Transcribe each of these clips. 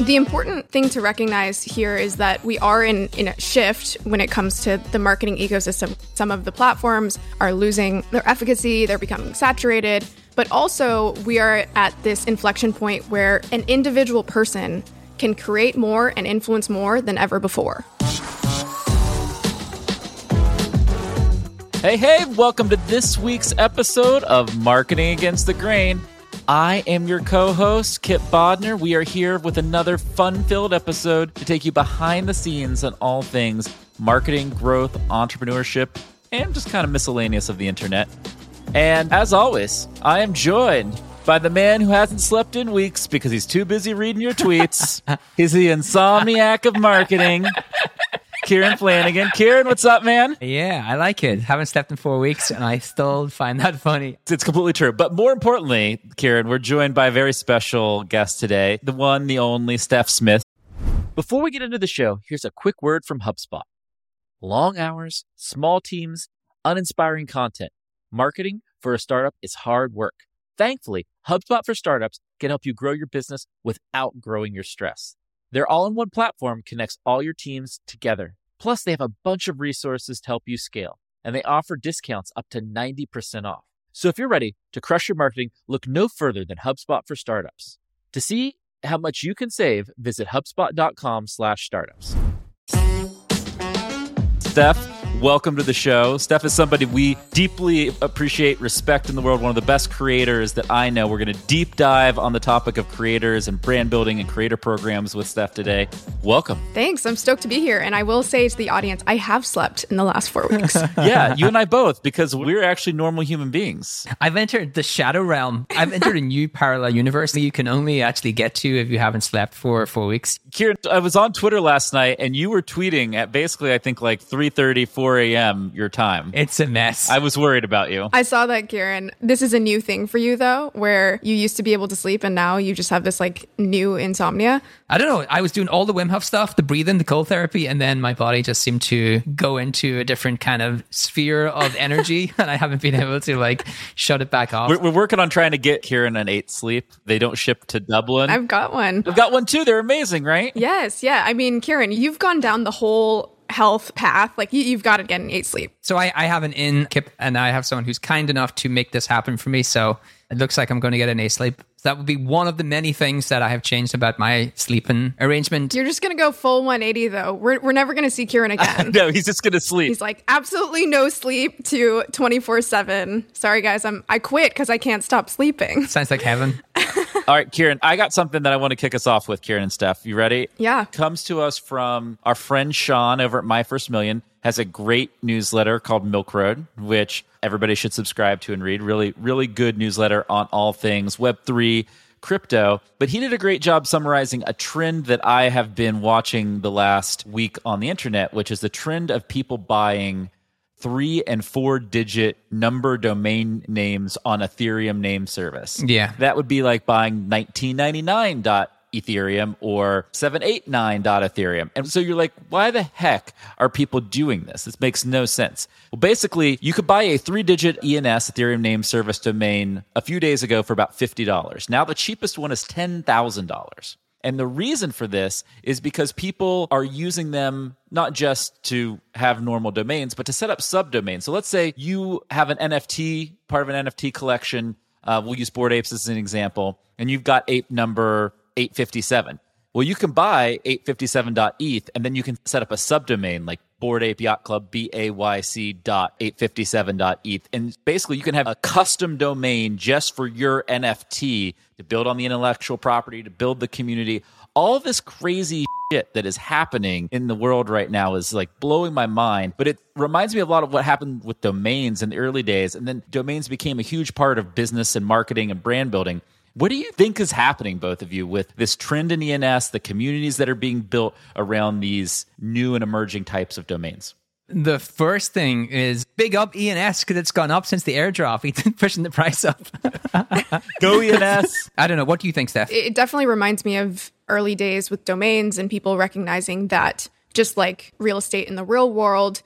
The important thing to recognize here is that we are in, in a shift when it comes to the marketing ecosystem. Some of the platforms are losing their efficacy, they're becoming saturated, but also we are at this inflection point where an individual person can create more and influence more than ever before. Hey, hey, welcome to this week's episode of Marketing Against the Grain. I am your co host, Kipp Bodnar. We are here with another fun filled episode to take you behind the scenes on all things marketing, growth, entrepreneurship, and just kind of miscellaneous of the internet. And as always, I am joined by the man who hasn't slept in weeks because he's too busy reading your tweets. he's the insomniac of marketing. Kieran Flanagan. Kieran, what's up, man? Yeah, I like it. Haven't slept in four weeks, and I still find that funny. It's completely true. But more importantly, Kieran, we're joined by a very special guest today, the one, the only Steph Smith. Before we get into the show, here's a quick word from HubSpot. Long hours, small teams, uninspiring content. Marketing for a startup is hard work. Thankfully, HubSpot for Startups can help you grow your business without growing your stress. Their all in one platform connects all your teams together. Plus, they have a bunch of resources to help you scale, and they offer discounts up to 90% off. So if you're ready to crush your marketing, look no further than HubSpot for Startups. To see how much you can save, visit HubSpot.com slash startups. Steph, welcome to the show. Steph is somebody we deeply appreciate, respect in the world, one of the best creators that I know. We're going to deep dive on the topic of creators and brand building and creator programs with Steph today. Welcome. Thanks. I'm stoked to be here. And I will say to the audience, I have slept in the last four weeks. yeah, you and I both, because we're actually normal human beings. I've entered the shadow realm. I've entered a new parallel universe that you can only actually get to if you haven't slept for four weeks. Kieran, I was on Twitter last night and you were tweeting at basically, I think, like 3 30, 4 a.m. your time. It's a mess. I was worried about you. I saw that, Kieran. This is a new thing for you, though, where you used to be able to sleep and now you just have this like new insomnia. I don't know. I was doing all the Wim Hof stuff, the breathing, the cold therapy, and then my body just seemed to go into a different kind of sphere of energy, and I haven't been able to like shut it back off. We're, we're, working on trying to get Kieran an eight sleep. They don't ship to Dublin. I've got one. I've got one too. They're amazing, right? Yes. Yeah. I mean, Kieran, you've gone down the whole health path. Like you, have got to get an eight sleep. So I, I have an in Kipp, and I have someone who's kind enough to make this happen for me. So it looks like I'm going to get an eight sleep. That would be one of the many things that I have changed about my sleeping arrangement. You're just going to go full 180 though. We're, we're never going to see Kieran again. no, he's just going to sleep. He's like absolutely no sleep to 24 seven. Sorry guys, I'm I quit because I can't stop sleeping. Sounds like heaven. All right, Kieran, I got something that I want to kick us off with, Kieran and Steph. You ready? Yeah. Comes to us from our friend Sean over at My First Million. Has a great newsletter called Milk Road, which everybody should subscribe to and read. Really, really good newsletter on all things Web3, crypto. But he did a great job summarizing a trend that I have been watching the last week on the internet, which is the trend of people buying three and four digit number domain names on Ethereum name service. Yeah. That would be like buying 1999 dot Ethereum or 789 dot Ethereum. And so you're like, why the heck are people doing this? This makes no sense. Well, basically, you could buy a three digit ENS Ethereum name service domain a few days ago for about $50. Now the cheapest one is $10,000. And the reason for this is because people are using them not just to have normal domains, but to set up subdomains. So let's say you have an NFT, part of an NFT collection. Uh, we'll use Bored Apes as an example, and you've got ape number 857. Well, you can buy 857.eth and then you can set up a subdomain like Bored Ape Yacht Club, B A Y C dot 857.eth. And basically, you can have a custom domain just for your NFT to build on the intellectual property, to build the community. All this crazy shit that is happening in the world right now is like blowing my mind. But it reminds me a lot of what happened with domains in the early days. And then domains became a huge part of business and marketing and brand building. What do you think is happening, both of you, with this trend in ENS, the communities that are being built around these new and emerging types of domains? The first thing is big up ENS because it's gone up since the airdrop. He's pushing the price up. Go ENS. I don't know. What do you think, Steph? It definitely reminds me of early days with domains and people recognizing that just like real estate in the real world,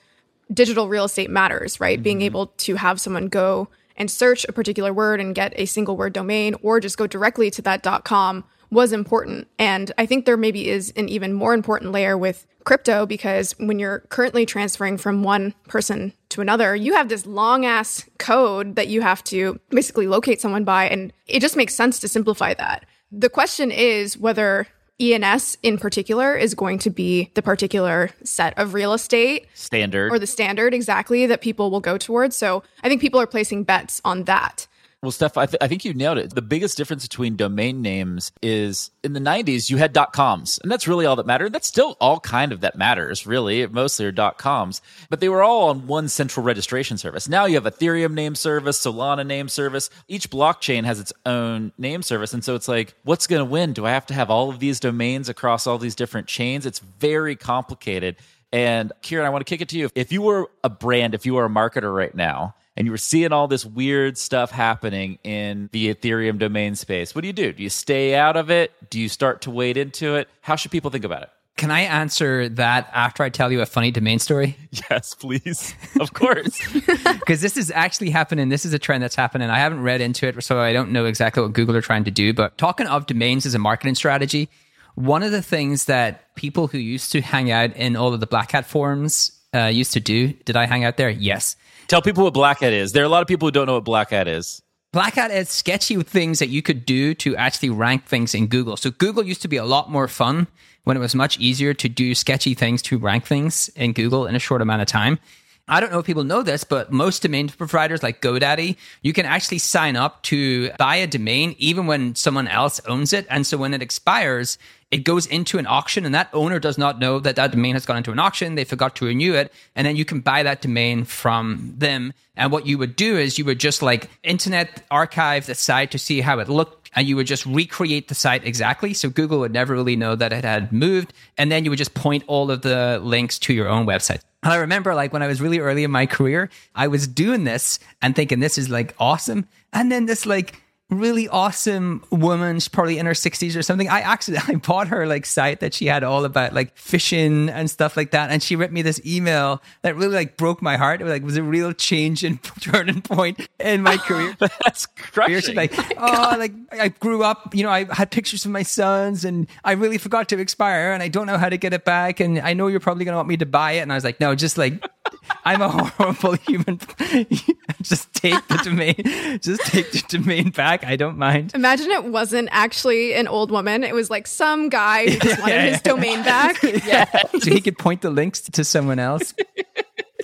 digital real estate matters, right? Mm-hmm. Being able to have someone go and search a particular word and get a single word domain or just go directly to that .com was important. And I think there maybe is an even more important layer with crypto because when you're currently transferring from one person to another, you have this long ass code that you have to basically locate someone by. And it just makes sense to simplify that. The question is whether ENS in particular is going to be the particular set of real estate Standard. or the standard exactly that people will go towards. So I think people are placing bets on that. Well, Steph, I, th- I think you nailed it. The biggest difference between domain names is in the 90s, you had .coms, and that's really all that mattered. That's still all kind of that matters, really. It mostly are .coms, but they were all on one central registration service. Now you have Ethereum name service, Solana name service. Each blockchain has its own name service, and so it's like, what's going to win? Do I have to have all of these domains across all these different chains? It's very complicated. And Kieran, I want to kick it to you. If you were a brand, if you were a marketer right now, and you were seeing all this weird stuff happening in the Ethereum domain space, what do you do? Do you stay out of it? Do you start to wade into it? How should people think about it? Can I answer that after I tell you a funny domain story? Yes, please. Of course. Because this is actually happening. This is a trend that's happening. I haven't read into it, so I don't know exactly what Google are trying to do. But talking of domains as a marketing strategy, one of the things that people who used to hang out in all of the Black Hat forums uh, used to do, did I hang out there? Yes. Tell people what Black Hat is. There are a lot of people who don't know what Black Hat is. Black Hat is sketchy things that you could do to actually rank things in Google. So Google used to be a lot more fun when it was much easier to do sketchy things to rank things in Google in a short amount of time. I don't know if people know this, but most domain providers like GoDaddy, you can actually sign up to buy a domain even when someone else owns it. And so when it expires, it goes into an auction and that owner does not know that that domain has gone into an auction. They forgot to renew it. And then you can buy that domain from them. And what you would do is you would just like internet archive the site to see how it looked and you would just recreate the site exactly. So Google would never really know that it had moved. And then you would just point all of the links to your own website. And I remember like when I was really early in my career, I was doing this and thinking this is like awesome. And then this like really awesome woman, she's probably in her 60s or something. I accidentally bought her like site that she had all about like fishing and stuff like that. And she wrote me this email that really like broke my heart. It was like was a real change and turning point in my career. That's crushing. She's like, oh, oh like I grew up, you know, I had pictures of my sons and I really forgot to expire and I don't know how to get it back. And I know you're probably going to want me to buy it. And I was like, no, just like, I'm a horrible human. just take the domain. Just take the domain back. I don't mind. Imagine it wasn't actually an old woman. It was like some guy who just wanted his domain back. Yeah. so he could point the links to someone else.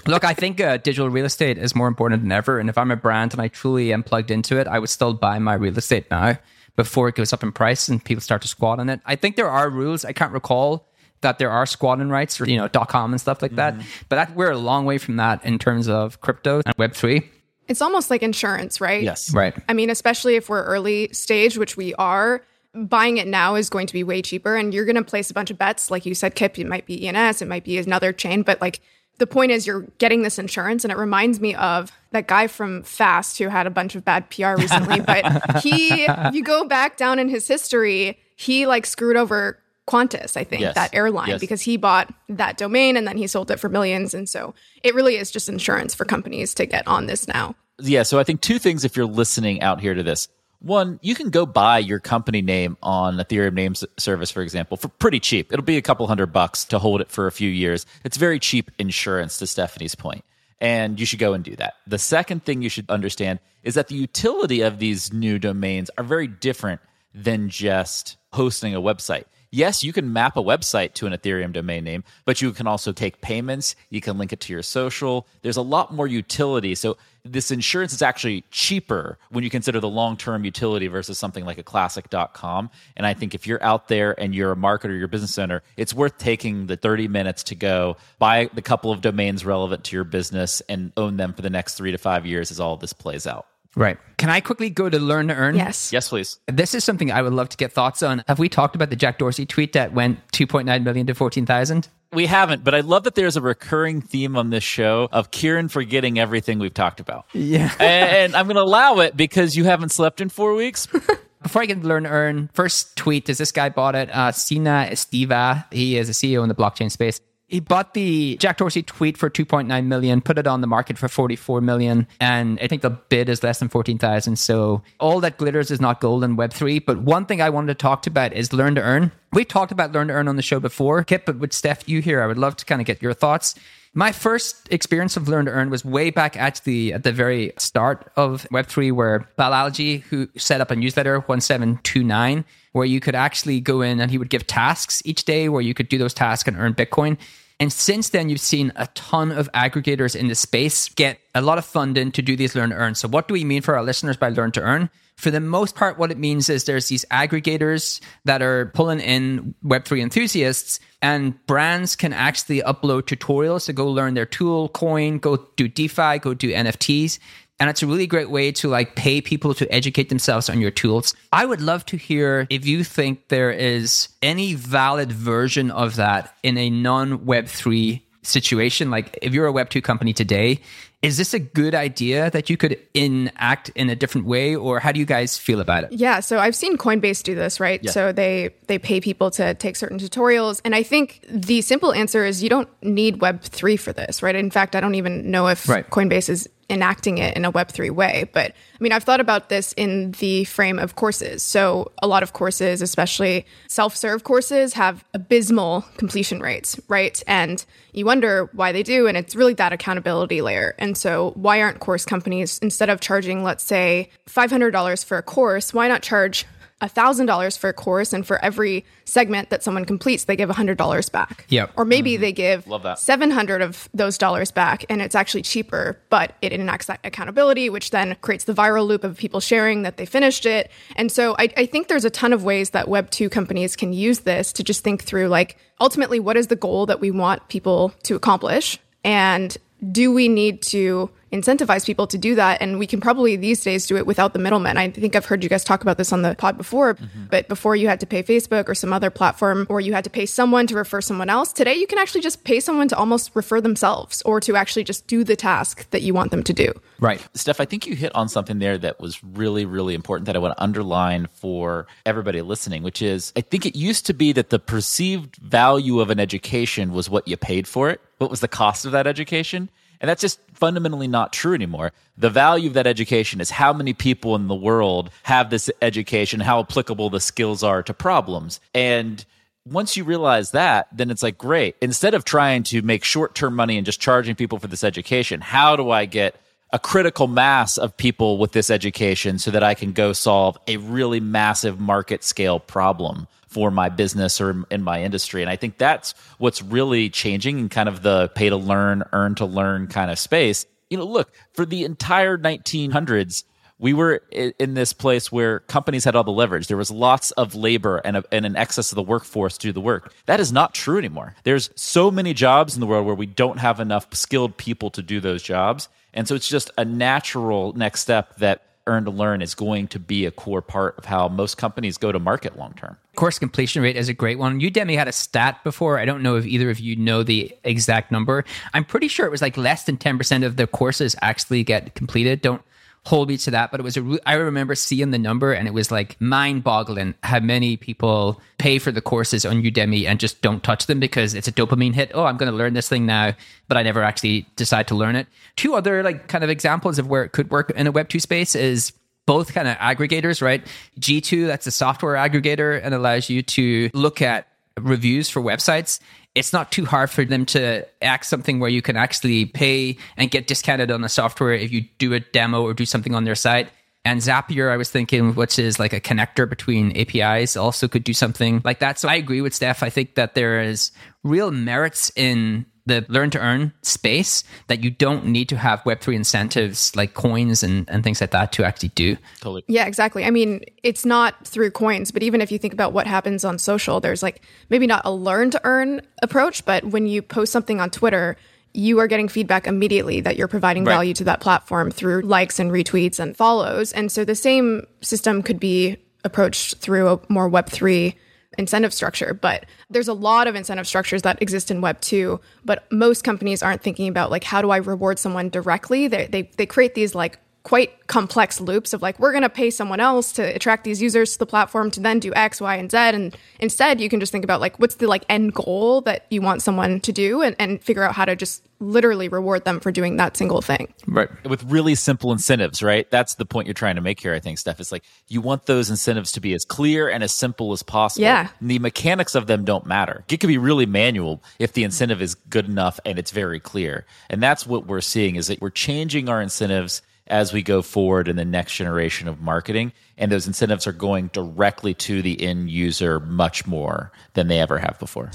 Look, I think uh, digital real estate is more important than ever. And if I'm a brand and I truly am plugged into it, I would still buy my real estate now before it goes up in price and people start to squat on it. I think there are rules. I can't recall that there are squatting rights or, you know, dot .com and stuff like that. Mm-hmm. But that, we're a long way from that in terms of crypto and Web3. It's almost like insurance, right? Yes. Right. I mean, especially if we're early stage, which we are, buying it now is going to be way cheaper. And you're going to place a bunch of bets. Like you said, Kipp, it might be ENS, it might be another chain. But like the point is, you're getting this insurance. And it reminds me of that guy from Fast who had a bunch of bad PR recently. but he, if you go back down in his history, he like screwed over Qantas, I think, Yes. that airline, Yes. because he bought that domain and then he sold it for millions. And so it really is just insurance for companies to get on this now. yeah, so I think two things if you're listening out here to this. One, you can go buy your company name on Ethereum name service, for example, for pretty cheap. It'll be a couple hundred bucks to hold it for a few years. It's very cheap insurance, to Stephanie's point, and you should go and do that. The second thing you should understand is that the utility of these new domains are very different than just hosting a website. Yes, you can map a website to an Ethereum domain name, but you can also take payments. You can link it to your social. There's a lot more utility. So this insurance is actually cheaper when you consider the long-term utility versus something like a classic.com. And I think if you're out there and you're a marketer, you're a business owner, it's worth taking the 30 minutes to go buy the couple of domains relevant to your business and own them for the next three to five years as all this plays out. Right. Can I quickly go to learn to earn? Yes. Yes, please. This is something I would love to get thoughts on. Have we talked about the Jack Dorsey tweet that went 2.9 million to 14,000? We haven't, but I love that there's a recurring theme on this show of Kieran forgetting everything we've talked about. Yeah. and I'm going to allow it because you haven't slept in four weeks. Before I get to learn to earn, first tweet is this guy bought it. Uh, Sina Estavi. He is a CEO in the blockchain space. He bought the Jack Dorsey tweet for 2.9 million, put it on the market for 44 million, and I think the bid is less than 14,000. So all that glitters is not gold in Web3. But one thing I wanted to talk about is learn to earn. We talked about learn to earn on the show before, Kipp, but with Steph, you here, I would love to kind of get your thoughts. My first experience of Learn to Earn was way back at the at the very start of Web3, where Balaji, who set up a newsletter 1729, where you could actually go in and he would give tasks each day where you could do those tasks and earn Bitcoin. And since then, you've seen a ton of aggregators in the space get a lot of funding to do these learn to earn. So, what do we mean for our listeners by learn to earn? For the most part, what it means is there's these aggregators that are pulling in Web3 enthusiasts, and brands can actually upload tutorials to go learn their tool, coin, go do DeFi, go do NFTs and it's a really great way to like pay people to educate themselves on your tools. I would love to hear if you think there is any valid version of that in a non Web3 situation. Like if you're a Web2 company today, is this a good idea that you could enact in a different way or how do you guys feel about it? Yeah, so I've seen Coinbase do this, right? Yeah. So they they pay people to take certain tutorials and I think the simple answer is you don't need web3 for this, right? In fact, I don't even know if right. Coinbase is enacting it in a Web3 way. But I mean, I've thought about this in the frame of courses. So a lot of courses, especially self serve courses, have abysmal completion rates, right? And you wonder why they do. And it's really that accountability layer. And so, why aren't course companies, instead of charging, let's say, $500 for a course, why not charge $1,000 for a course and for every segment that someone completes, they give $100 back. Yep. Or maybe mm-hmm. they give 700 of those dollars back and it's actually cheaper, but it enacts that accountability, which then creates the viral loop of people sharing that they finished it. And so I, I think there's a ton of ways that Web2 companies can use this to just think through like, ultimately, what is the goal that we want people to accomplish? And do we need to incentivize people to do that. And we can probably these days do it without the middleman. I think I've heard you guys talk about this on the pod before, mm-hmm. but before you had to pay Facebook or some other platform, or you had to pay someone to refer someone else. Today, you can actually just pay someone to almost refer themselves or to actually just do the task that you want them to do. Right. Steph, I think you hit on something there that was really, really important that I want to underline for everybody listening, which is I think it used to be that the perceived value of an education was what you paid for it. What was the cost of that education? And that's just fundamentally not true anymore. The value of that education is how many people in the world have this education, how applicable the skills are to problems. And once you realize that, then it's like, great. Instead of trying to make short term money and just charging people for this education, how do I get a critical mass of people with this education so that I can go solve a really massive market scale problem for my business or in my industry. And I think that's what's really changing in kind of the pay to learn, earn to learn kind of space. You know, look, for the entire 1900s, we were in this place where companies had all the leverage. There was lots of labor and, a, and, an excess of the workforce to do the work. That is not true anymore. There's so many jobs in the world where we don't have enough skilled people to do those jobs. And so it's just a natural next step that earn to learn is going to be a core part of how most companies go to market long term. Course completion rate is a great one. Udemy had a stat before. I don't know if either of you know the exact number. I'm pretty sure it was like less than 10% of the courses actually get completed. Don't hold me to that, but it was a. I remember seeing the number and it was like mind boggling how many people pay for the courses on Udemy and just don't touch them because it's a dopamine hit. Oh, I'm going to learn this thing now, but I never actually decide to learn it. Two other like kind of examples of where it could work in a Web two space is both kind of aggregators, right? G2, that's a software aggregator and allows you to look at reviews for websites it's not too hard for them to act something where you can actually pay and get discounted on the software if you do a demo or do something on their site. And Zapier, I was thinking, which is like a connector between APIs, also could do something like that. So I agree with Steph. I think that there is real merits in the learn to earn space that you don't need to have Web3 incentives like coins and, and things like that to actually do. Totally. Yeah, exactly. I mean, it's not through coins, but even if you think about what happens on social, there's like maybe not a learn to earn approach, but when you post something on Twitter, you are getting feedback immediately that you're providing right. value to that platform through likes and retweets and follows. And so the same system could be approached through a more Web3 incentive structure, but there's a lot of incentive structures that exist in Web 2, but most companies aren't thinking about like how do I reward someone directly? They they, they create these like quite complex loops of like we're going to pay someone else to attract these users to the platform to then do x y and z and instead you can just think about like what's the like end goal that you want someone to do and, and figure out how to just literally reward them for doing that single thing Right. with really simple incentives, right? That's the point you're trying to make here, I think, Steph. It's like you want those incentives to be as clear and as simple as possible. Yeah. And the mechanics of them don't matter. It could be really manual if the incentive is good enough and it's very clear. And that's what we're seeing is that we're changing our incentives as we go forward in the next generation of marketing. And those incentives are going directly to the end user much more than they ever have before.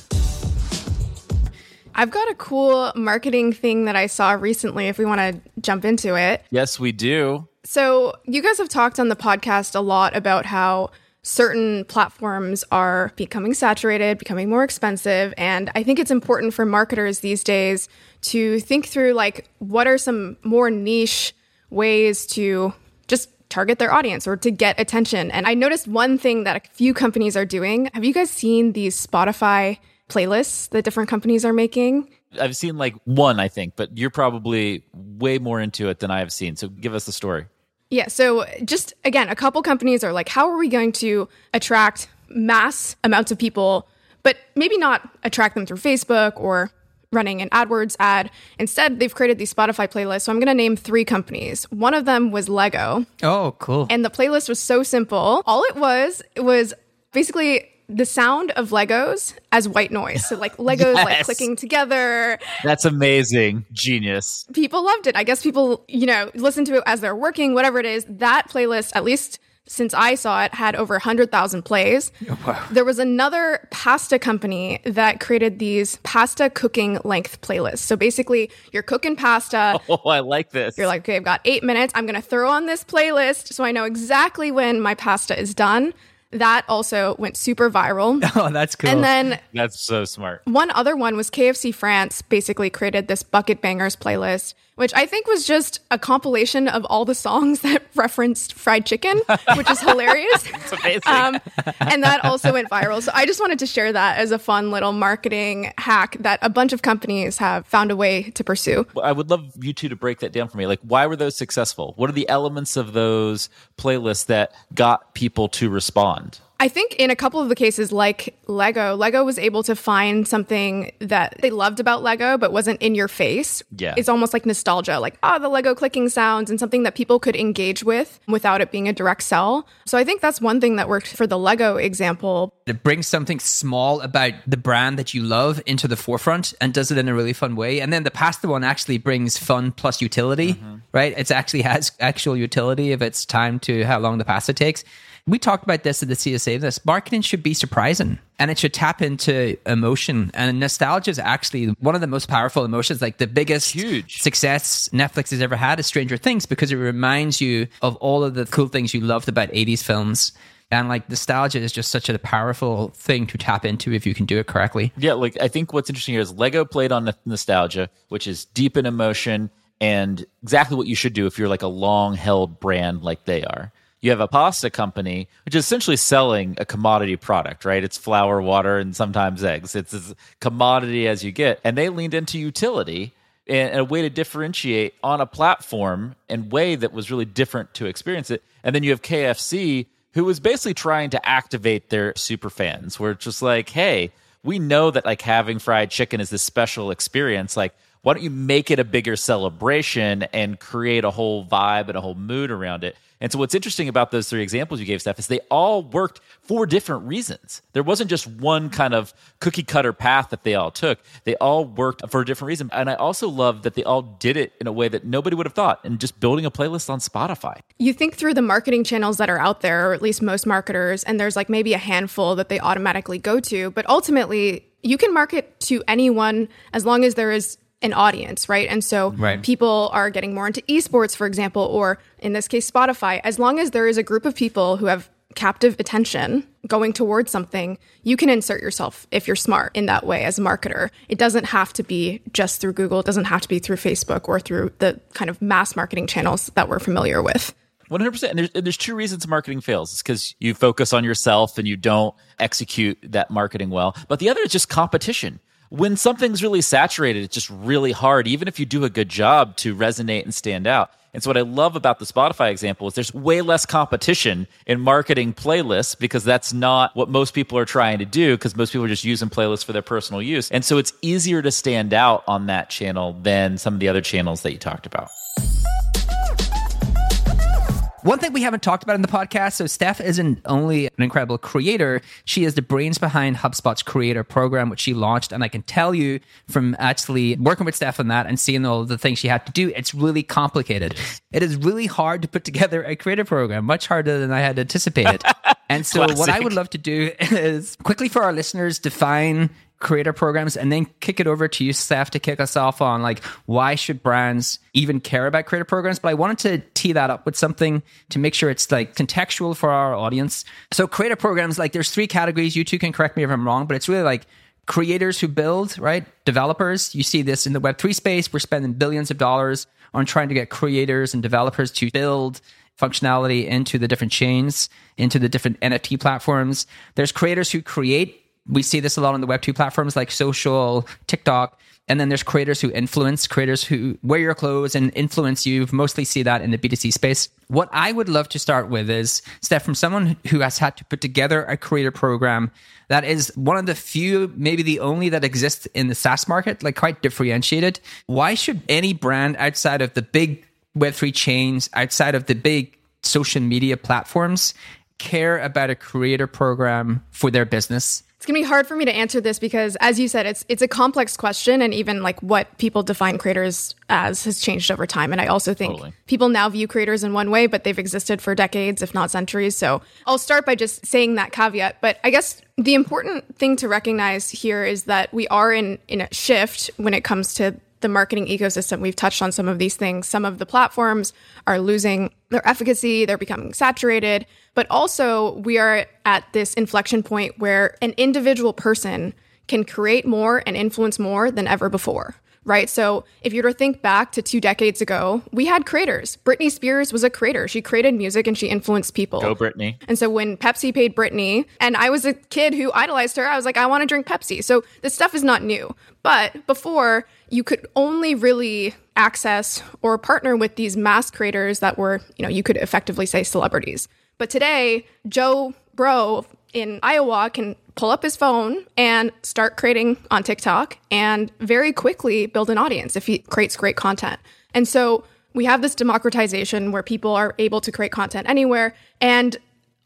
i've got a cool marketing thing that i saw recently if we want to jump into it Yes, we do. So, you guys have talked on the podcast a lot about how certain platforms are becoming saturated, becoming more expensive, and I think it's important for marketers these days to think through like what are some more niche ways to just target their audience or to get attention. And I noticed one thing that a few companies are doing. Have you guys seen these Spotify playlists that different companies are making? I've seen like one, I think, but you're probably way more into it than I have seen. So give us the story. Yeah. So, just again, a couple companies are like, how are we going to attract mass amounts of people, but maybe not attract them through Facebook or running an AdWords ad? Instead, they've created these Spotify playlists. So, I'm going to name three companies. One of them was Lego, Oh, cool. and the playlist was so simple. All it was, it was basically the sound of Legos as white noise. So, like Legos like clicking together, That's amazing. Genius. people loved it. I guess people, you know, listen to it as they're working, whatever it is. That playlist, at least since I saw it, had over 100,000 plays. Oh, wow! There was another pasta company that created these pasta cooking length playlists. So basically, you're cooking pasta. Oh, I like this. You're like, okay, I've got eight minutes. I'm going to throw on this playlist so I know exactly when my pasta is done. That also went super viral. oh, that's cool. And then That's so smart. one other one was KFC France basically created this Bucket Bangers playlist, which I think was just a compilation of all the songs that referenced fried chicken, which is hilarious. It's amazing. Um, and that also went viral. So I just wanted to share that as a fun little marketing hack that a bunch of companies have found a way to pursue. I would love you two to break that down for me. Like, why were those successful? What are the elements of those playlists that got people to respond? I think in a couple of the cases, like Lego, Lego was able to find something that they loved about Lego, but wasn't in your face. Yeah. It's almost like nostalgia, like, ah, the Lego clicking sounds and something that people could engage with without it being a direct sell. So I think that's one thing that worked for the Lego example. it brings something small about the brand that you love into the forefront and does it in a really fun way. And then the pasta one actually brings fun plus utility, right? It actually has actual utility if it's time to how long the pasta takes. We talked about this at the CSA. This marketing should be surprising and it should tap into emotion. And nostalgia is actually one of the most powerful emotions. Like the biggest Huge. success Netflix has ever had is Stranger Things because it reminds you of all of the cool things you loved about 80s films. And like nostalgia is just such a powerful thing to tap into if you can do it correctly. Yeah, like I think what's interesting here is Lego played on nostalgia, which is deep in emotion and exactly what you should do if you're like a long held brand like they are. You have a pasta company, which is essentially selling a commodity product, right? It's flour, water, and sometimes eggs. It's as commodity as you get. And they leaned into utility and a way to differentiate on a platform and way that was really different to experience it. And then you have KFC, who was basically trying to activate their super fans, where it's just like, hey, we know that like having fried chicken is this special experience. Like, why don't you make it a bigger celebration and create a whole vibe and a whole mood around it? And so, what's interesting about those three examples you gave, Steph, is they all worked for different reasons. There wasn't just one kind of cookie cutter path that they all took. They all worked for a different reason. And I also love that they all did it in a way that nobody would have thought, and just building a playlist on Spotify. You think through the marketing channels that are out there, or at least most marketers, and there's like maybe a handful that they automatically go to, but ultimately you can market to anyone as long as there is an audience, right? And so Right. people are getting more into esports, for example, or in this case, Spotify. As long as there is a group of people who have captive attention going towards something, you can insert yourself if you're smart in that way as a marketer. It doesn't have to be just through Google, it doesn't have to be through Facebook or through the kind of mass marketing channels that we're familiar with. One hundred percent. And there's and there's two reasons marketing fails. It's because you focus on yourself and you don't execute that marketing well. But the other is just competition. When something's really saturated, it's just really hard, even if you do a good job to resonate and stand out. And so what I love about the Spotify example is there's way less competition in marketing playlists because that's not what most people are trying to do because most people are just using playlists for their personal use. And so it's easier to stand out on that channel than some of the other channels that you talked about. One thing we haven't talked about in the podcast so, Steph isn't only an incredible creator, she is the brains behind HubSpot's creator program, which she launched. And I can tell you from actually working with Steph on that and seeing all the things she had to do, it's really complicated. It is really hard to put together a creator program, much harder than I had anticipated. and so, what I would love to do is quickly for our listeners define creator programs and then kick it over to you Steph to kick us off on like why should brands even care about creator programs? But I wanted to tee that up with something to make sure it's like contextual for our audience. So creator programs like there's three categories. You two can correct me if I'm wrong but it's really like creators who build right? Developers. You see this in the web3 space. We're spending billions of dollars on trying to get creators and developers to build functionality into the different chains into the different NFT platforms. There's creators who create we see this a lot on the Web2 platforms like social, TikTok. And then there's creators who influence, creators who wear your clothes and influence you. Mostly see that in the B2C space. What I would love to start with is, Steph, from someone who has had to put together a creator program that is one of the few, maybe the only that exists in the SaaS market, like quite differentiated. Why should any brand outside of the big Web3 chains, outside of the big social media platforms, care about a creator program for their business? It's going to be hard for me to answer this because as you said it's it's a complex question and even like what people define creators as has changed over time and I also think totally. people now view creators in one way but they've existed for decades if not centuries. So I'll start by just saying that caveat, but I guess the important thing to recognize here is that we are in in a shift when it comes to the marketing ecosystem. We've touched on some of these things. Some of the platforms are losing their efficacy, they're becoming saturated, but also we are at this inflection point where an individual person can create more and influence more than ever before. Right. So if you were to think back to two decades ago, we had creators. Britney Spears was a creator. She created music and she influenced people. Go Britney. And so when Pepsi paid Britney, and I was a kid who idolized her, I was like, I want to drink Pepsi. So this stuff is not new. But before, you could only really access or partner with these mass creators that were, you know, you could effectively say celebrities. But today, Joe Bro in Iowa can pull up his phone and start creating on TikTok and very quickly build an audience if he creates great content. And so we have this democratization where people are able to create content anywhere. And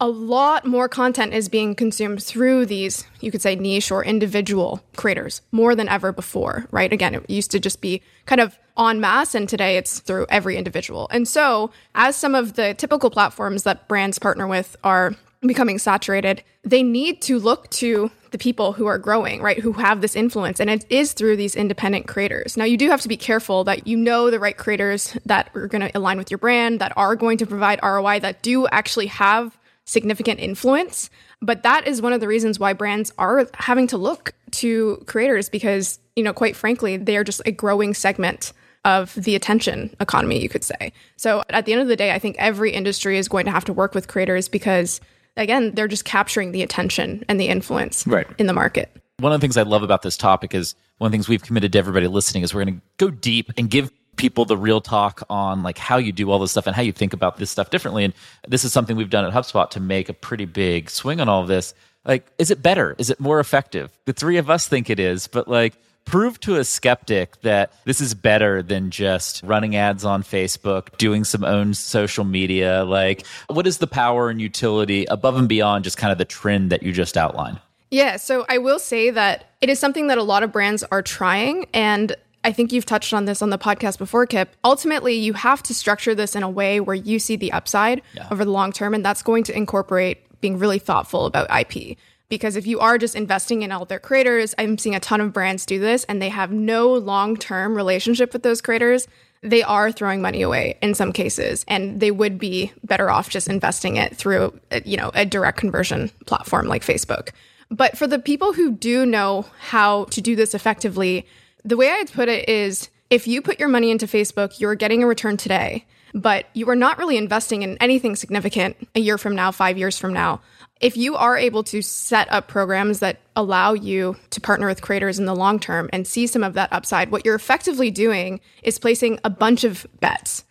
a lot more content is being consumed through these, you could say, niche or individual creators more than ever before, right? Again, it used to just be kind of en masse, and today it's through every individual. And so, as some of the typical platforms that brands partner with are becoming saturated, they need to look to the people who are growing, right? Who have this influence. And it is through these independent creators. Now, you do have to be careful that you know the right creators that are going to align with your brand, that are going to provide ROI, that do actually have significant influence. But that is one of the reasons why brands are having to look to creators because, you know, quite frankly, they are just a growing segment of the attention economy, you could say. So at the end of the day, I think every industry is going to have to work with creators because, again, they're just capturing the attention and the influence right. in the market. One of the things I love about this topic is one of the things we've committed to everybody listening is we're going to go deep and give people the real talk on like how you do all this stuff and how you think about this stuff differently. And this is something we've done at HubSpot to make a pretty big swing on all of this. Like, is it better? Is it more effective? The three of us think it is, but like, prove to a skeptic that this is better than just running ads on Facebook, doing some own social media. Like, what is the power and utility above and beyond just kind of the trend that you just outlined? Yeah, so I will say that it is something that a lot of brands are trying. And I think you've touched on this on the podcast before, Kipp. Ultimately, you have to structure this in a way where you see the upside yeah. over the long term, and that's going to incorporate being really thoughtful about IP. Because if you are just investing in all their creators, I'm seeing a ton of brands do this and they have no long term relationship with those creators. They are throwing money away in some cases, and they would be better off just investing it through, you know, a direct conversion platform like Facebook. But for the people who do know how to do this effectively, the way I'd put it is if you put your money into Facebook, you're getting a return today, but you are not really investing in anything significant a year from now, five years from now. If you are able to set up programs that allow you to partner with creators in the long term and see some of that upside, what you're effectively doing is placing a bunch of bets.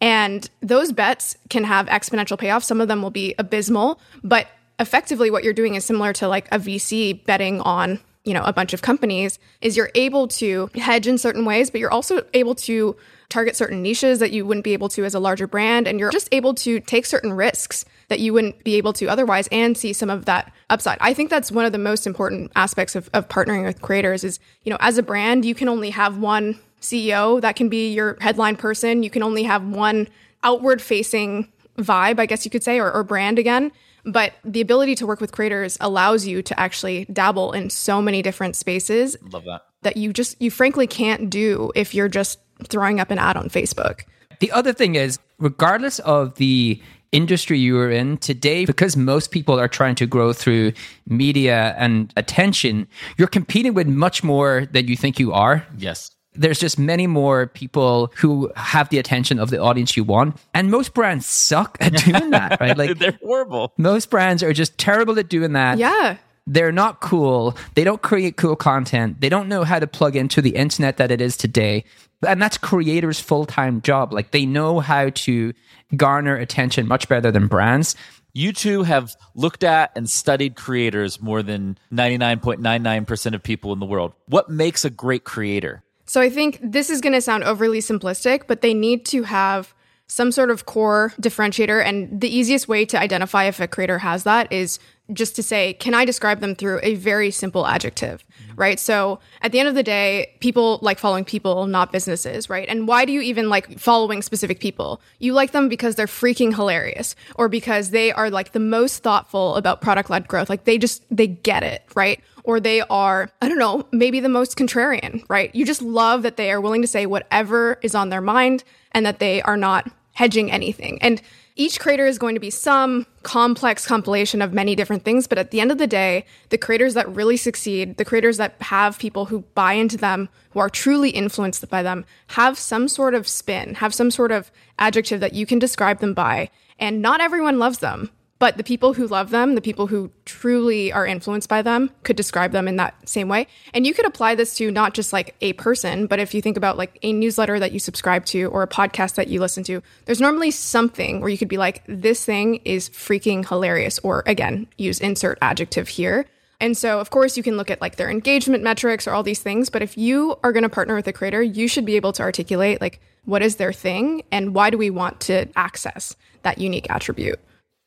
And those bets can have exponential payoff. Some of them will be abysmal, but effectively what you're doing is similar to like a VC betting on, you know, a bunch of companies is you're able to hedge in certain ways, but you're also able to target certain niches that you wouldn't be able to as a larger brand and you're just able to take certain risks that you wouldn't be able to otherwise and see some of that upside. I think that's one of the most important aspects of, of partnering with creators is, you know, as a brand, you can only have one CEO that can be your headline person. You can only have one outward facing vibe, I guess you could say, or, or brand again. But the ability to work with creators allows you to actually dabble in so many different spaces. Love that. That you just, you frankly can't do if you're just throwing up an ad on Facebook. The other thing is, regardless of the industry you are in today, because most people are trying to grow through media and attention, you're competing with much more than you think you are. Yes. There's just many more people who have the attention of the audience you want. And most brands suck at doing that, right? Like They're horrible. most brands are just terrible at doing that. Yeah. They're not cool. They don't create cool content. They don't know how to plug into the internet that it is today. And that's creators' full time job. Like they know how to garner attention much better than brands. You two have looked at and studied creators more than 99.99% of people in the world. What makes a great creator? So I think this is going to sound overly simplistic, but they need to have some sort of core differentiator. And the easiest way to identify if a creator has that is just to say, can I describe them through a very simple adjective, mm-hmm. right? So at the end of the day, people like following people, not businesses, right? And why do you even like following specific people? You like them because they're freaking hilarious or because they are like the most thoughtful about product led growth. Like they just, they get it, right? Or they are, I don't know, maybe the most contrarian, right? You just love that they are willing to say whatever is on their mind and that they are not hedging anything. And each creator is going to be some complex compilation of many different things. But at the end of the day, the creators that really succeed, the creators that have people who buy into them, who are truly influenced by them, have some sort of spin, have some sort of adjective that you can describe them by. And not everyone loves them. But the people who love them, the people who truly are influenced by them, could describe them in that same way. And you could apply this to not just like a person, but if you think about like a newsletter that you subscribe to or a podcast that you listen to, there's normally something where you could be like, this thing is freaking hilarious, or again, use insert adjective here. And so, of course, you can look at like their engagement metrics or all these things. But if you are going to partner with a creator, you should be able to articulate like, what is their thing and why do we want to access that unique attribute?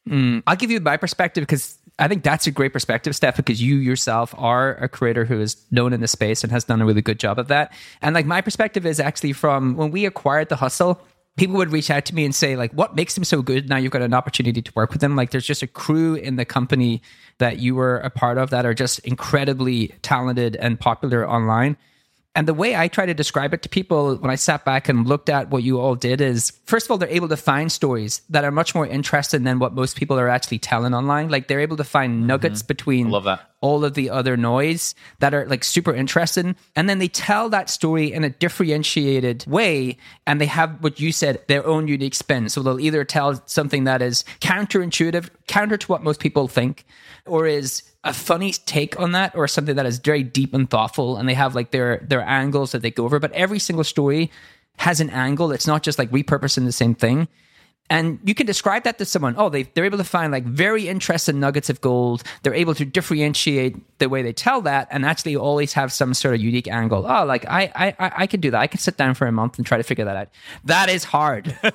Mm, I'll give you my perspective because I think that's a great perspective, Steph, because you yourself are a creator who is known in the space and has done a really good job of that. And like my perspective is actually from when we acquired the hustle, people would reach out to me and say, like, what makes them so good? Now you've got an opportunity to work with them. Like there's just a crew in the company that you were a part of that are just incredibly talented and popular online. And the way I try to describe it to people when I sat back and looked at what you all did is, first of all, they're able to find stories that are much more interesting than what most people are actually telling online. Like they're able to find nuggets mm-hmm. between love that. All of the other noise that are like super interesting. And then they tell that story in a differentiated way. And they have what you said, their own unique spin. So they'll either tell something that is counterintuitive, counter to what most people think, or is a funny take on that or something that is very deep and thoughtful and they have like their their angles that they go over but every single story has an angle it's not just like repurposing the same thing and you can describe that to someone. Oh they, they're able to find like very interesting nuggets of gold. They're able to differentiate the way they tell that and actually always have some sort of unique angle. Oh like i i i I can do that. I can sit down for a month and try to figure that out. That is hard.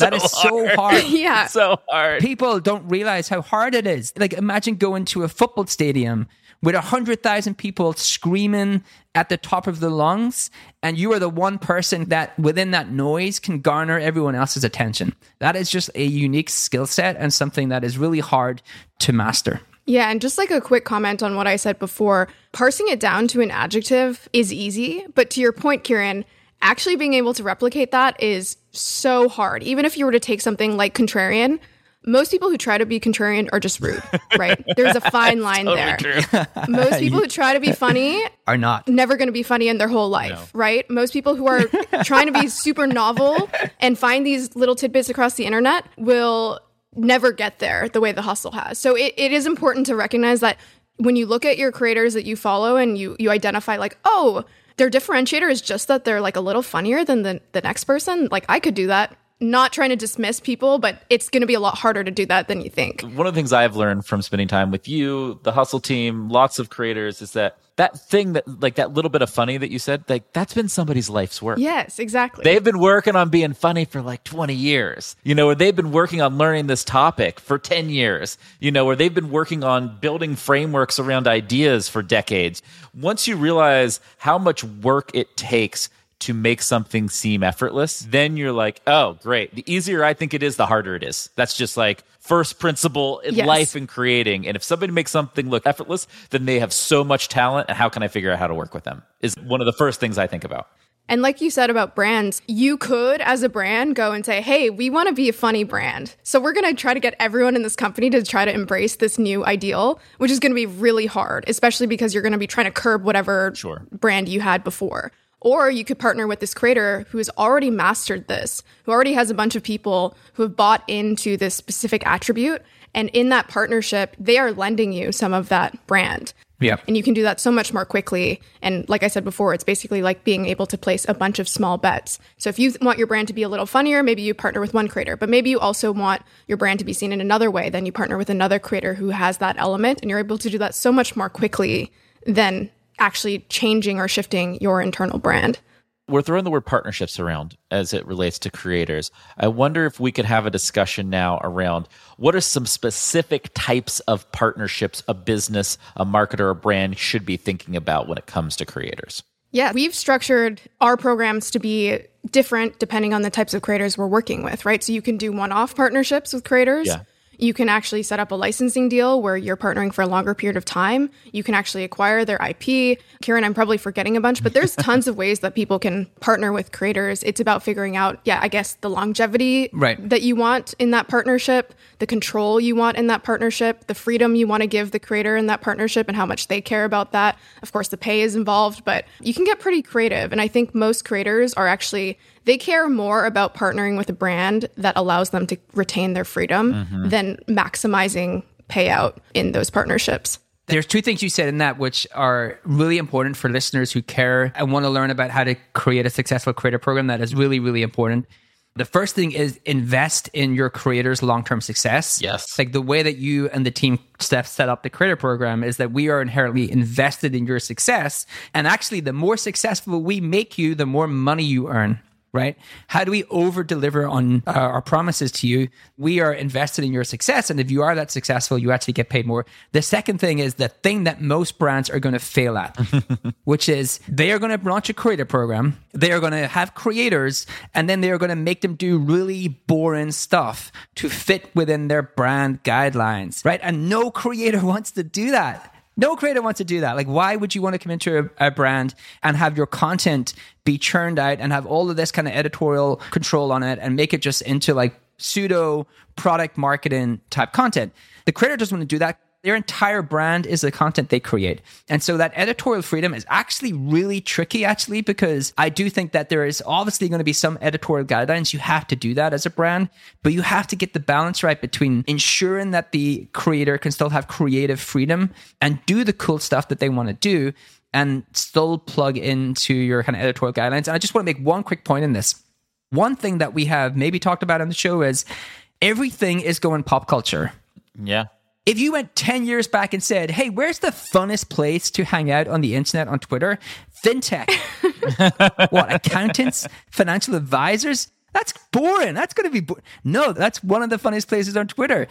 That is so hard. Yeah. So hard. people don't realize how hard it is. Like, imagine going to a football stadium with a hundred thousand people screaming at the top of their lungs, and you are the one person that within that noise can garner everyone else's attention. That is just a unique skill set and something that is really hard to master. Yeah, and just like a quick comment on what I said before, parsing it down to an adjective is easy, but to your point, Kieran, actually being able to replicate that is so hard. Even if you were to take something like contrarian, most people who try to be contrarian are just rude, right? There's a fine line there. Most people who try to be funny Are not. never going to be funny in their whole life, right? Most people who are trying to be super novel and find these little tidbits across the internet will never get there the way the hustle has. So it, it is important to recognize that when you look at your creators that you follow and you you identify like, oh, their differentiator is just that they're like a little funnier than the, the next person. Like I could do that. Not trying to dismiss people, but it's going to be a lot harder to do that than you think. One of the things I've learned from spending time with you, the hustle team, lots of creators is that that thing that like that little bit of funny that you said, like that's been somebody's life's work. Yes, exactly. They've been working on being funny for like 20 years, you know, or they've been working on learning this topic for 10 years, you know, or they've been working on building frameworks around ideas for decades. Once you realize how much work it takes to make something seem effortless, then you're like, oh, great. The easier I think it is, the harder it is. That's just like first principle in Yes. life and creating. And if somebody makes something look effortless, then they have so much talent. And how can I figure out how to work with them? Is one of the first things I think about. And like you said about brands, you could, as a brand, go and say, hey, we want to be a funny brand. So we're going to try to get everyone in this company to try to embrace this new ideal, which is going to be really hard, especially because you're going to be trying to curb whatever Sure. brand you had before. Or you could partner with this creator who has already mastered this, who already has a bunch of people who have bought into this specific attribute. And in that partnership, they are lending you some of that brand. Yeah. And you can do that so much more quickly. And like I said before, it's basically like being able to place a bunch of small bets. So if you want your brand to be a little funnier, maybe you partner with one creator, but maybe you also want your brand to be seen in another way. Then you partner with another creator who has that element, and you're able to do that so much more quickly than actually changing or shifting your internal brand. we're throwing the word partnerships around as it relates to creators. I wonder if we could have a discussion now around what are some specific types of partnerships a business, a marketer, a brand should be thinking about when it comes to creators. Yeah, we've structured our programs to be different depending on the types of creators we're working with, right? So you can do one off partnerships with creators. Yeah. You can actually set up a licensing deal where you're partnering for a longer period of time. You can actually acquire their IP. Kieran, I'm probably forgetting a bunch, but there's tons of ways that people can partner with creators. It's about figuring out, yeah, I guess the longevity Right. that you want in that partnership, the control you want in that partnership, the freedom you want to give the creator in that partnership, and how much they care about that. Of course, the pay is involved, but you can get pretty creative. And I think most creators are actually, they care more about partnering with a brand that allows them to retain their freedom mm-hmm. than maximizing payout in those partnerships. There's two things you said in that which are really important for listeners who care and want to learn about how to create a successful creator program that is really, really important. The first thing is invest in your creator's long term success. Yes. Like the way that you and the team Steph set up the creator program is that we are inherently invested in your success. And actually, the more successful we make you, the more money you earn. Right? How do we over deliver on uh, our promises to you? We are invested in your success. And if you are that successful, you actually get paid more. The second thing is the thing that most brands are going to fail at, which is they are going to launch a creator program. They are going to have creators and then they are going to make them do really boring stuff to fit within their brand guidelines. Right? And no creator wants to do that. No creator wants to do that. Like, why would you want to come into a, a brand and have your content be churned out and have all of this kind of editorial control on it and make it just into like pseudo product marketing type content? The creator doesn't want to do that. Their entire brand is the content they create. And so that editorial freedom is actually really tricky, actually, because I do think that there is obviously going to be some editorial guidelines. You have to do that as a brand, but you have to get the balance right between ensuring that the creator can still have creative freedom and do the cool stuff that they want to do and still plug into your kind of editorial guidelines. And I just want to make one quick point in this. One thing that we have maybe talked about on the show is everything is going pop culture Yeah. If you went 10 years back and said, hey, where's the funnest place to hang out on the internet on Twitter? Fintech. what, accountants, financial advisors? That's boring. That's going to be bo- no. That's one of the funniest places on Twitter.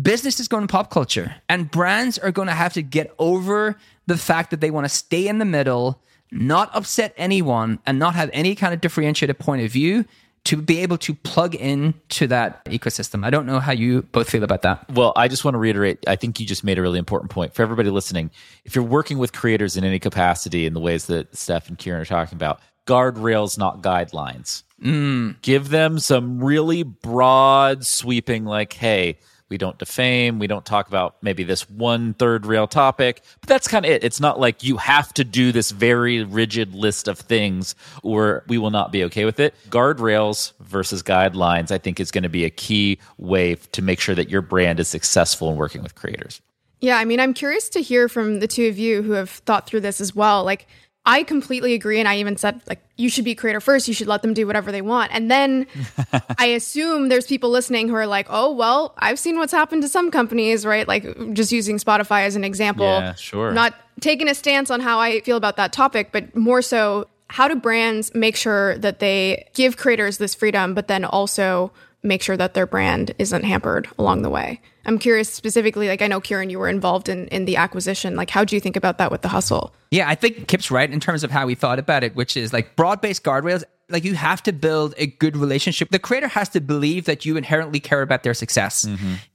Business is going pop culture, and brands are going to have to get over the fact that they want to stay in the middle, not upset anyone, and not have any kind of differentiated point of view to be able to plug in to that ecosystem. I don't know how you both feel about that. Well, I just want to reiterate. I think you just made a really important point for everybody listening. If you're working with creators in any capacity in the ways that Steph and Kieran are talking about, guardrails, not guidelines. Mm. Give them some really broad, sweeping, like, hey, we don't defame, we don't talk about maybe this one third rail topic, but that's kind of it. It's not like you have to do this very rigid list of things or we will not be okay with it. Guardrails versus guidelines, I think, is going to be a key way to make sure that your brand is successful in working with creators. Yeah, I mean, I'm curious to hear from the two of you who have thought through this as well. Like, I completely agree. And I even said, like, you should be creator first. You should let them do whatever they want. And then I assume there's people listening who are like, oh, well, I've seen what's happened to some companies, right? Like, just using Spotify as an example. Yeah, sure. Not taking a stance on how I feel about that topic, but more so, how do brands make sure that they give creators this freedom, but then also make sure that their brand isn't hampered along the way? I'm curious specifically, like I know Kieran, you were involved in in the acquisition. Like, how do you think about that with the hustle? Yeah, I think Kipp's right in terms of how we thought about it, which is like broad based guardrails. Like you have to build a good relationship. The creator has to believe that you inherently care about their success.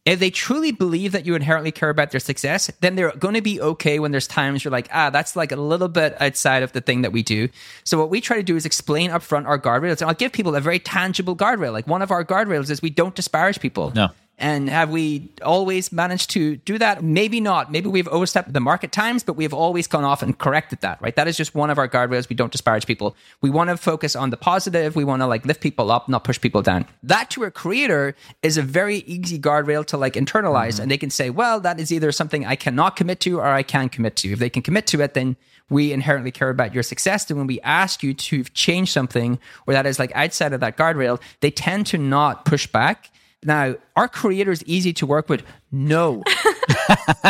If they truly believe that you inherently care about their success, then they're going to be okay when there's times you're like, ah, that's like a little bit outside of the thing that we do. So what we try to do is explain upfront our guardrails. And I'll give people a very tangible guardrail. Like one of our guardrails is we don't disparage people. No. And have we always managed to do that? Maybe not. Maybe we've overstepped the market times, but we have always gone off and corrected that, right? That is just one of our guardrails. We don't disparage people. We want to focus on the positive. We want to like lift people up, not push people down. That to a creator is a very easy guardrail to like internalize. Mm-hmm. And they can say, well, that is either something I cannot commit to or I can commit to. If they can commit to it, then we inherently care about your success. Then when we ask you to change something or that is like outside of that guardrail, they tend to not push back. Now, are creators easy to work with? No.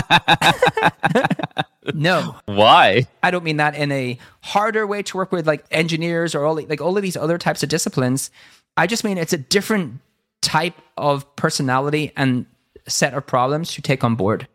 no. Why? I don't mean that in a harder way to work with like engineers or all like all of these other types of disciplines. I just mean it's a different type of personality and set of problems to take on board.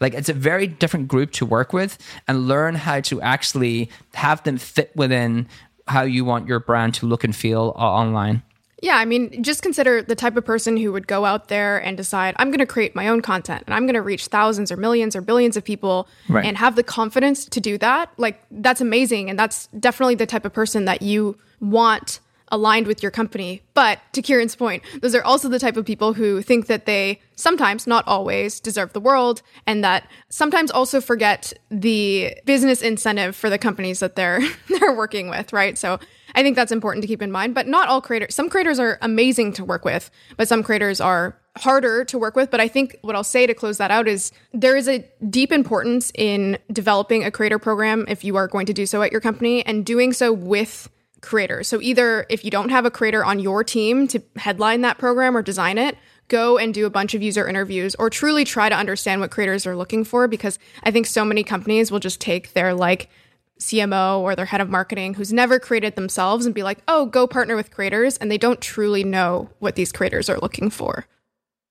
Like it's a very different group to work with and learn how to actually have them fit within how you want your brand to look and feel online. Yeah, I mean, just consider the type of person who would go out there and decide, I'm going to create my own content and I'm going to reach thousands or millions or billions of people Right. and have the confidence to do that. Like, that's amazing. And that's definitely the type of person that you want aligned with your company. But to Kieran's point, those are also the type of people who think that they sometimes, not always, deserve the world and that sometimes also forget the business incentive for the companies that they're they're working with, right? So I think that's important to keep in mind. But not all creators. Some creators are amazing to work with, but some creators are harder to work with. But I think what I'll say to close that out is there is a deep importance in developing a creator program if you are going to do so at your company and doing so with creators. So either if you don't have a creator on your team to headline that program or design it, go and do a bunch of user interviews or truly try to understand what creators are looking for because I think so many companies will just take their like CMO or their head of marketing who's never created themselves and be like, "Oh, go partner with creators," and they don't truly know what these creators are looking for.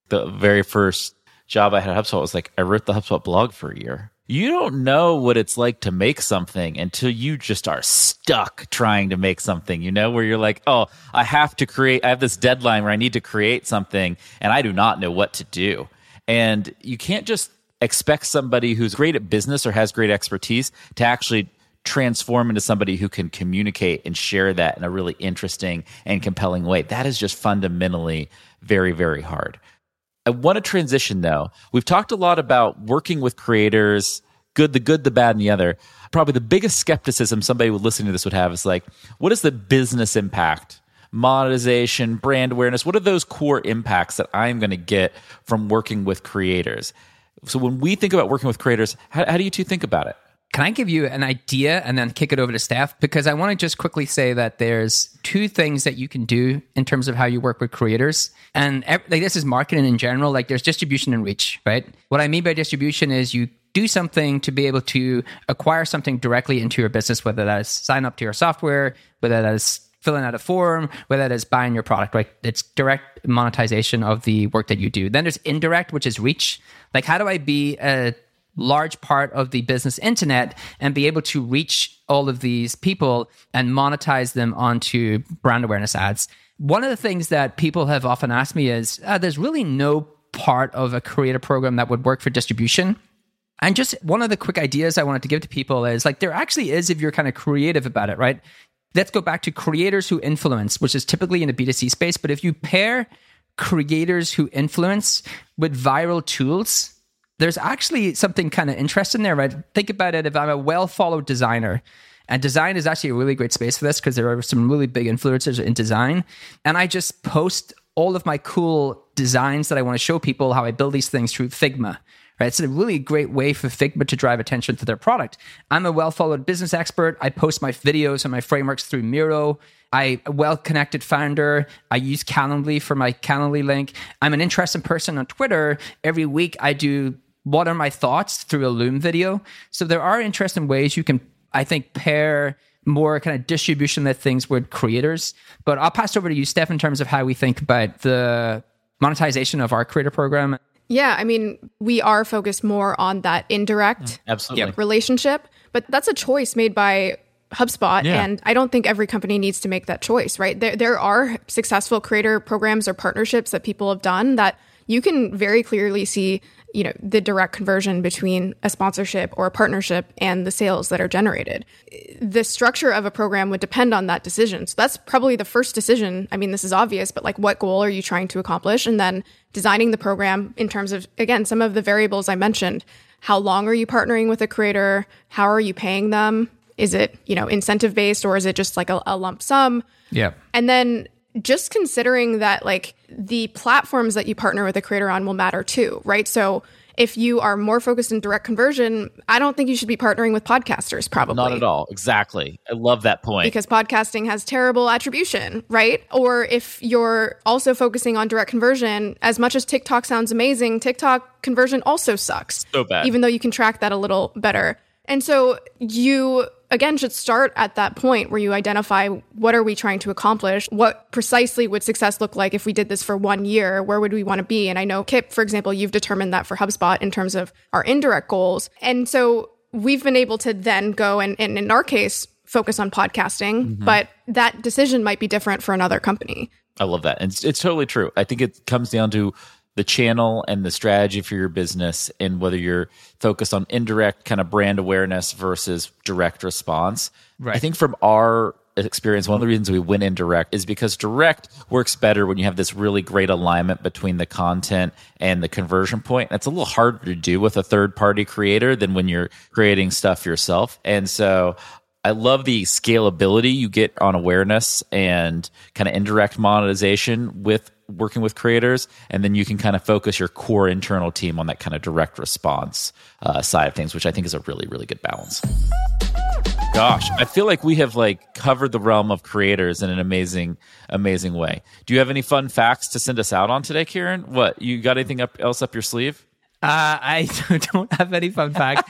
the very first job I had at HubSpot was like I wrote the HubSpot blog for a year. You don't know what it's like to make something until you just are stuck trying to make something, you know, where you're like, oh, I have to create, I have this deadline where I need to create something and I do not know what to do. And you can't just expect somebody who's great at business or has great expertise to actually transform into somebody who can communicate and share that in a really interesting and compelling way. That is just fundamentally very, very hard. I want to transition though. We've talked a lot about working with creators, good, the good, the bad, and the other. Probably the biggest skepticism somebody would listen to this would have is like, what is the business impact? Monetization, brand awareness. What are those core impacts that I'm going to get from working with creators? So when we think about working with creators, how, how do you two think about it? Can I give you an idea and then kick it over to Steph? Because I want to just quickly say that there's two things that you can do in terms of how you work with creators. And like this is marketing in general. Like there's distribution and reach, right? What I mean by distribution is you do something to be able to acquire something directly into your business, whether that is sign up to your software, whether that is filling out a form, whether that is buying your product, right? It's direct monetization of the work that you do. Then there's indirect, which is reach. Like, how do I be a large part of the business internet and be able to reach all of these people and monetize them onto brand awareness ads? One of the things that people have often asked me is uh, there's really no part of a creator program that would work for distribution. And just one of the quick ideas I wanted to give to people is like there actually is if you're kind of creative about it, right? Let's go back to creators who influence, which is typically in the B2C space. But if you pair creators who influence with viral tools, there's actually something kind of interesting there, right? Think about it if I'm a well followed designer. And design is actually a really great space for this because there are some really big influencers in design. And I just post all of my cool designs that I want to show people how I build these things through Figma. Right? It's a really great way for Figma to drive attention to their product. I'm a well followed business expert. I post my videos and my frameworks through Miro. I a well connected founder. I use Calendly for my Calendly link. I'm an interesting person on Twitter. Every week I do what are my thoughts through a Loom video. So there are interesting ways you can, I think, pair more kind of distribution led things with creators. But I'll pass over to you, Steph, in terms of how we think about the monetization of our creator program. Yeah, I mean, we are focused more on that indirect mm, Absolutely. relationship, but that's a choice made by HubSpot, Yeah. and I don't think every company needs to make that choice, right? There, there are successful creator programs or partnerships that people have done that you can very clearly see, you know, the direct conversion between a sponsorship or a partnership and the sales that are generated. The structure of a program would depend on that decision. So that's probably the first decision. I mean, this is obvious, but like, what goal are you trying to accomplish? And then designing the program in terms of, again, some of the variables I mentioned. How long are you partnering with a creator? How are you paying them? Is it, you know, incentive based or is it just like a, a lump sum? Yeah. And then just considering that like the platforms that you partner with a creator on will matter too, right? So if you are more focused in direct conversion, I don't think you should be partnering with podcasters probably. Not at all. Exactly. I love that point. Because podcasting has terrible attribution, right? Or if you're also focusing on direct conversion, as much as TikTok sounds amazing, TikTok conversion also sucks. So bad. Even though you can track that a little better. And so you again should start at that point where you identify what are we trying to accomplish? What precisely would success look like if we did this for one year? Where would we want to be? And I know Kipp, for example, you've determined that for HubSpot in terms of our indirect goals. And so we've been able to then go and, and in our case, focus on podcasting, mm-hmm. but that decision might be different for another company. I love that. And it's, it's totally true. I think it comes down to the channel and the strategy for your business and whether you're focused on indirect kind of brand awareness versus direct response. Right. I think from our experience, one of the reasons we went indirect is because direct works better when you have this really great alignment between the content and the conversion point. That's a little harder to do with a third party creator than when you're creating stuff yourself. And so I love the scalability you get on awareness and kind of indirect monetization with working with creators. And then you can kind of focus your core internal team on that kind of direct response uh, side of things, which I think is a really, really good balance. Gosh, I feel like we have like covered the realm of creators in an amazing, amazing way. Do you have any fun facts to send us out on today, Kieran? What you got? Anything up else up your sleeve? Uh, I don't have any fun fact.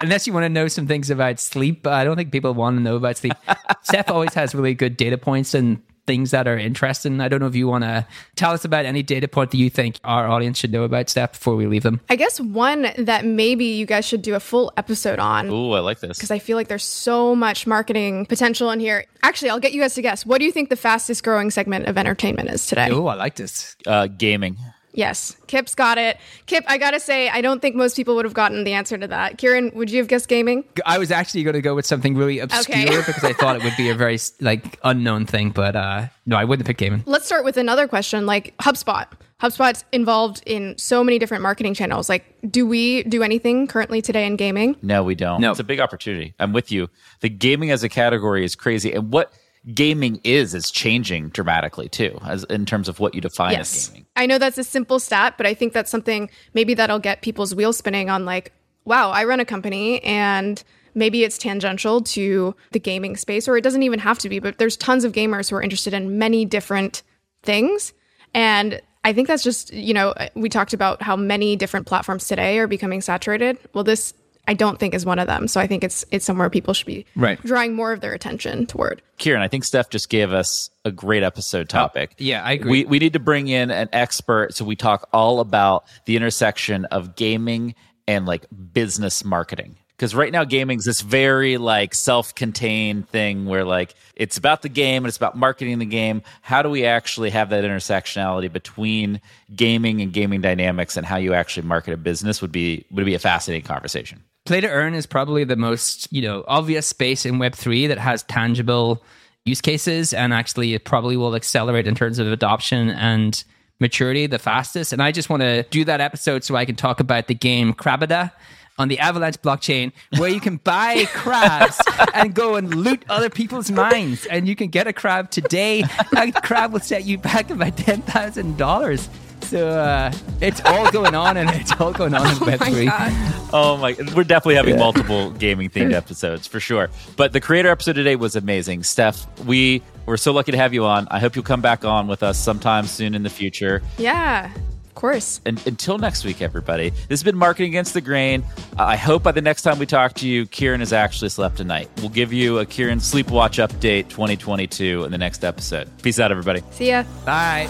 Unless you want to know some things about sleep, I don't think people want to know about sleep. Steph always has really good data points and things that are interesting. I don't know if you want to tell us about any data point that you think our audience should know about Steph before we leave them. I guess one that maybe you guys should do a full episode on Ooh, I like this. because I feel like there's so much marketing potential in here. Actually, I'll get you guys to guess. What do you think the fastest growing segment of entertainment is today? Oh, I like this. Uh, gaming. Yes, Kipp's got it. Kip, I gotta say, I don't think most people would have gotten the answer to that. Kieran, would you have guessed gaming? I was actually going to go with something really obscure Okay. because I thought it would be a very like unknown thing, but uh, no, I wouldn't pick gaming. Let's start with another question like HubSpot. HubSpot's involved in so many different marketing channels. Like, do we do anything currently today in gaming? No, we don't. No. It's a big opportunity. I'm with you. The gaming as a category is crazy. And what gaming is is changing dramatically too, as in terms of what you define as gaming. I know that's a simple stat, but I think that's something maybe that'll get people's wheels spinning on like, wow, I run a company and maybe it's tangential to the gaming space, or it doesn't even have to be, but there's tons of gamers who are interested in many different things. And I think that's just, you know, we talked about how many different platforms today are becoming saturated. Well, this I don't think is one of them. So I think it's it's somewhere people should be Right. drawing more of their attention toward. Kieran, I think Steph just gave us a great episode oh, topic. yeah, I agree. We, we need to bring in an expert so we talk all about the intersection of gaming and like business marketing. Because right now, gaming's this very like self contained thing where like it's about the game and it's about marketing the game. How do we actually have that intersectionality between gaming and gaming dynamics and how you actually market a business would be would be a fascinating conversation. Play to earn is probably the most, you know, obvious space in Web3 that has tangible use cases and actually it probably will accelerate in terms of adoption and maturity the fastest. And I just want to do that episode so I can talk about the game Crabada on the Avalanche blockchain where you can buy crabs and go and loot other people's mines and you can get a crab today. A crab will set you back about $10,000. So uh, it's all going on, and it's all going on in Oh my Web3. God. Oh my! We're definitely having multiple gaming themed episodes for sure. But the creator episode today was amazing, Steph. We were so lucky to have you on. I hope you'll come back on with us sometime soon in the future. Yeah, of course. And until next week, everybody. This has been Marketing Against the Grain. I hope by the next time we talk to you, Kieran has actually slept tonight. We'll give you a Kieran Sleep Watch update 2022 in the next episode. Peace out, everybody. See ya. Bye.